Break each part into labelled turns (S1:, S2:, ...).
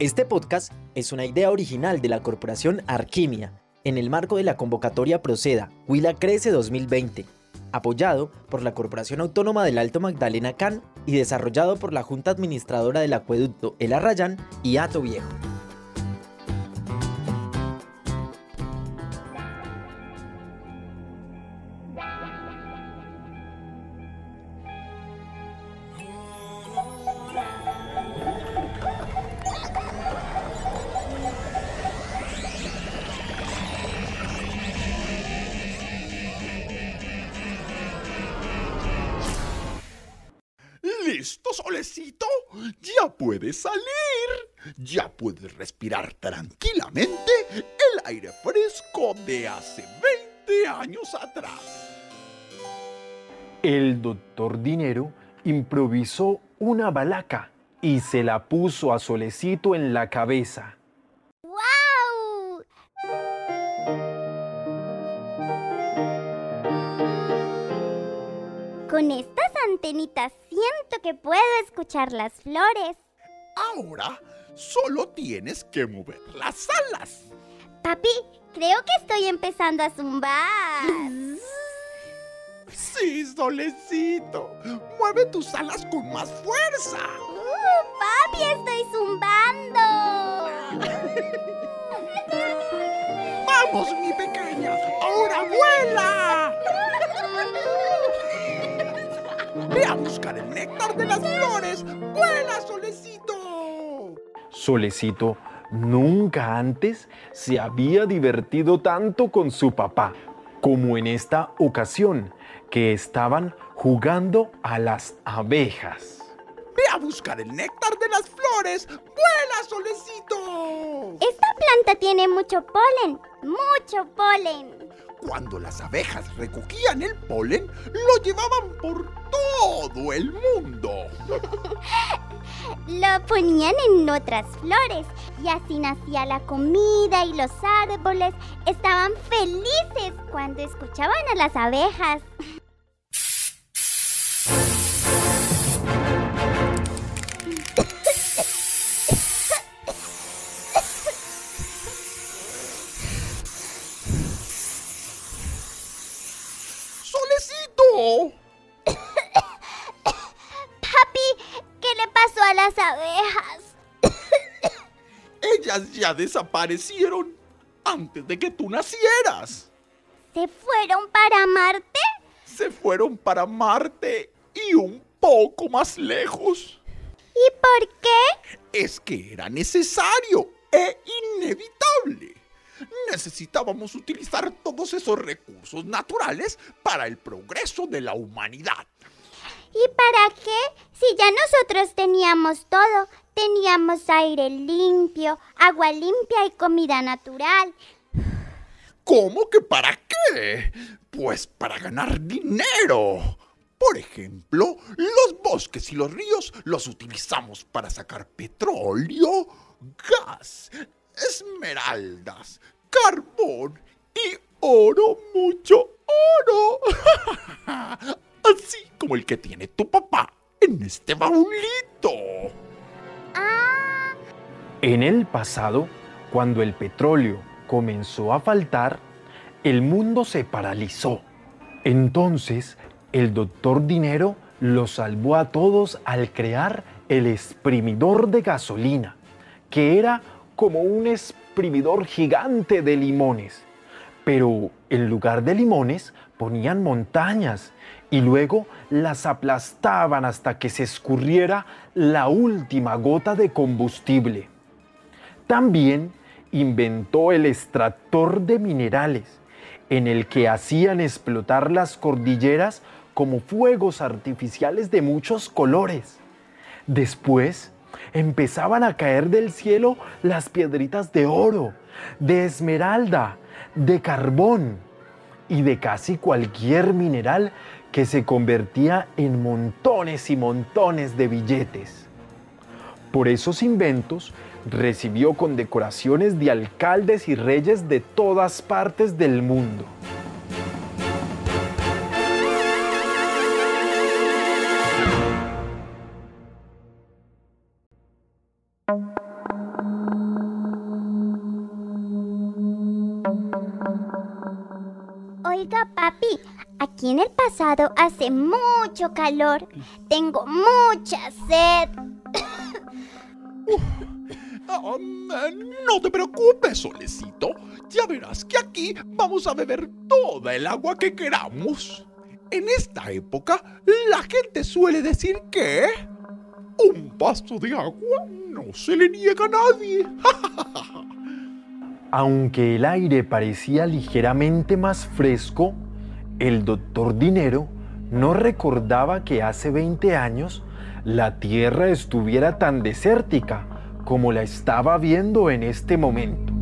S1: Este podcast es una idea original de la corporación Arquimia, en el marco de la convocatoria Proceda, Huila Crece 2020, apoyado por la Corporación Autónoma del Alto Magdalena CAN y desarrollado por la Junta Administradora del Acueducto El Arrayán y Ato Viejo.
S2: Solecito? Ya puedes salir. Ya puedes respirar tranquilamente el aire fresco de hace 20 años atrás.
S3: El doctor Dinero improvisó una balaca y se la puso a Solecito en la cabeza.
S4: Con estas antenitas siento que puedo escuchar las flores.
S2: Ahora solo tienes que mover las alas.
S4: Papi, creo que estoy empezando a zumbar.
S2: Sí, solecito. Mueve tus alas con más fuerza.
S4: Uh, papi, estoy zumbando.
S2: Vamos, mi pequeña. Ahora vuela. Buscar el néctar de las flores. ¡Vuela, solecito!
S3: Solecito nunca antes se había divertido tanto con su papá como en esta ocasión que estaban jugando a las abejas.
S2: Ve a buscar el néctar de las flores. ¡Vuela, solecito!
S4: Esta planta tiene mucho polen, mucho polen.
S2: Cuando las abejas recogían el polen, lo llevaban por todo el mundo.
S4: Lo ponían en otras flores y así nacía la comida y los árboles estaban felices cuando escuchaban a las abejas. Papi, ¿qué le pasó a las abejas?
S2: Ellas ya desaparecieron antes de que tú nacieras.
S4: ¿Se fueron para Marte?
S2: Se fueron para Marte y un poco más lejos.
S4: ¿Y por qué?
S2: Es que era necesario e inevitable. Necesitábamos utilizar todos esos recursos naturales para el progreso de la humanidad.
S4: ¿Y para qué? Si ya nosotros teníamos todo, teníamos aire limpio, agua limpia y comida natural.
S2: ¿Cómo que para qué? Pues para ganar dinero. Por ejemplo, los bosques y los ríos los utilizamos para sacar petróleo, gas, esmeraldas, carbón y oro, mucho oro. Así como el que tiene tu papá en este baulito.
S4: Ah,
S3: En el pasado, cuando el petróleo comenzó a faltar, el mundo se paralizó. Entonces, el doctor Dinero los salvó a todos al crear el exprimidor de gasolina, que era como un gigante de limones. Pero en lugar de limones ponían montañas y luego las aplastaban hasta que se escurriera la última gota de combustible. También inventó el extractor de minerales, en el que hacían explotar las cordilleras como fuegos artificiales de muchos colores. Después empezaban a caer del cielo las piedritas de oro, de esmeralda, de carbón y de casi cualquier mineral que se convertía en montones y montones de billetes. Por esos inventos recibió condecoraciones de alcaldes y reyes de todas partes del mundo.
S4: Oiga, papi, aquí en el pasado hace mucho calor. Tengo mucha sed.
S2: Ah, no te preocupes, Solecito. Ya verás que aquí vamos a beber toda el agua que queramos. En esta época, la gente suele decir que un vaso de agua no se le niega a nadie.
S3: Aunque el aire parecía ligeramente más fresco, el doctor Dinero no recordaba que hace 20 años la Tierra estuviera tan desértica como la estaba viendo en este momento.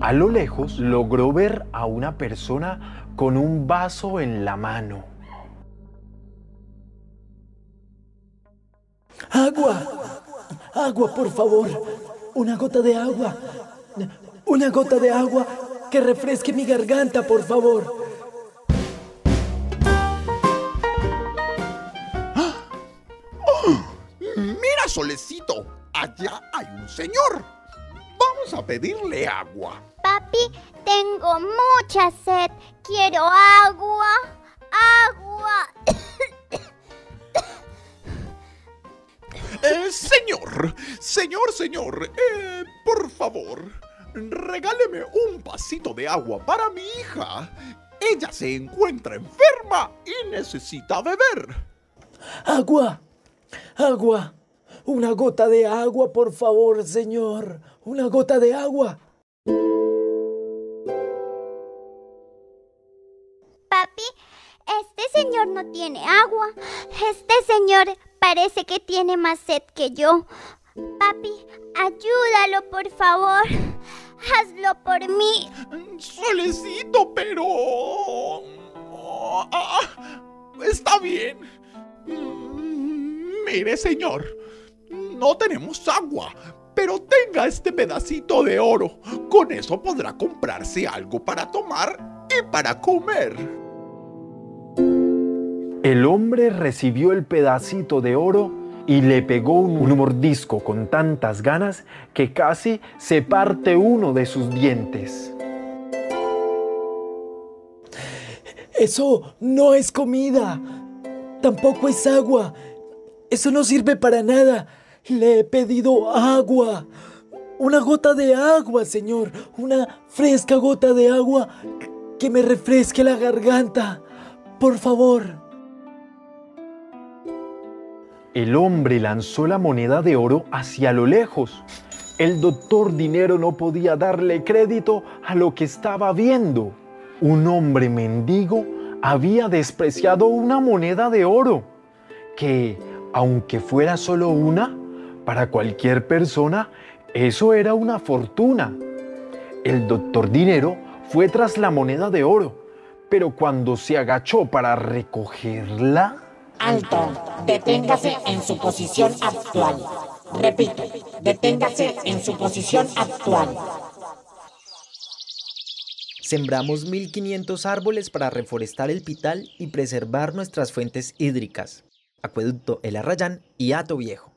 S3: A lo lejos logró ver a una persona con un vaso en la mano.
S5: Agua, agua, por favor. Una gota de agua. Una gota de agua que refresque mi garganta, por favor.
S2: Mira, Solecito, allá hay un señor. Vamos a pedirle agua.
S4: Papi, tengo mucha sed. Quiero agua. Agua.
S2: señor, señor, eh, por favor, regáleme un vasito de agua para mi hija. Ella se encuentra enferma y necesita beber.
S5: Agua, agua. Una gota de agua, por favor, señor. Una gota de agua.
S4: Papi, este señor no tiene agua. Este señor parece que tiene más sed que yo. Papi, ayúdalo, por favor. Hazlo por mí.
S2: Solecito, pero... Ah, está bien. Mm, Mire, señor, no tenemos agua, pero tenga este pedacito de oro. Con eso podrá comprarse algo para tomar y para comer.
S3: El hombre recibió el pedacito de oro y le pegó un mordisco con tantas ganas que casi se parte uno de sus dientes.
S5: Eso no es comida. Tampoco es agua. Eso no sirve para nada. Le he pedido agua. Una gota de agua, señor. Una fresca gota de agua que me refresque la garganta. Por favor.
S3: El hombre lanzó la moneda de oro hacia lo lejos. El doctor Dinero no podía darle crédito a lo que estaba viendo. Un hombre mendigo había despreciado una moneda de oro, que, aunque fuera solo una, para cualquier persona, eso era una fortuna. El doctor Dinero fue tras la moneda de oro, pero cuando se agachó para recogerla...
S6: Alto, deténgase en su posición actual. Repito, deténgase en su posición actual.
S1: Sembramos 1.500 árboles para reforestar el Pital y preservar nuestras fuentes hídricas. Acueducto El Arrayán y Hato Viejo.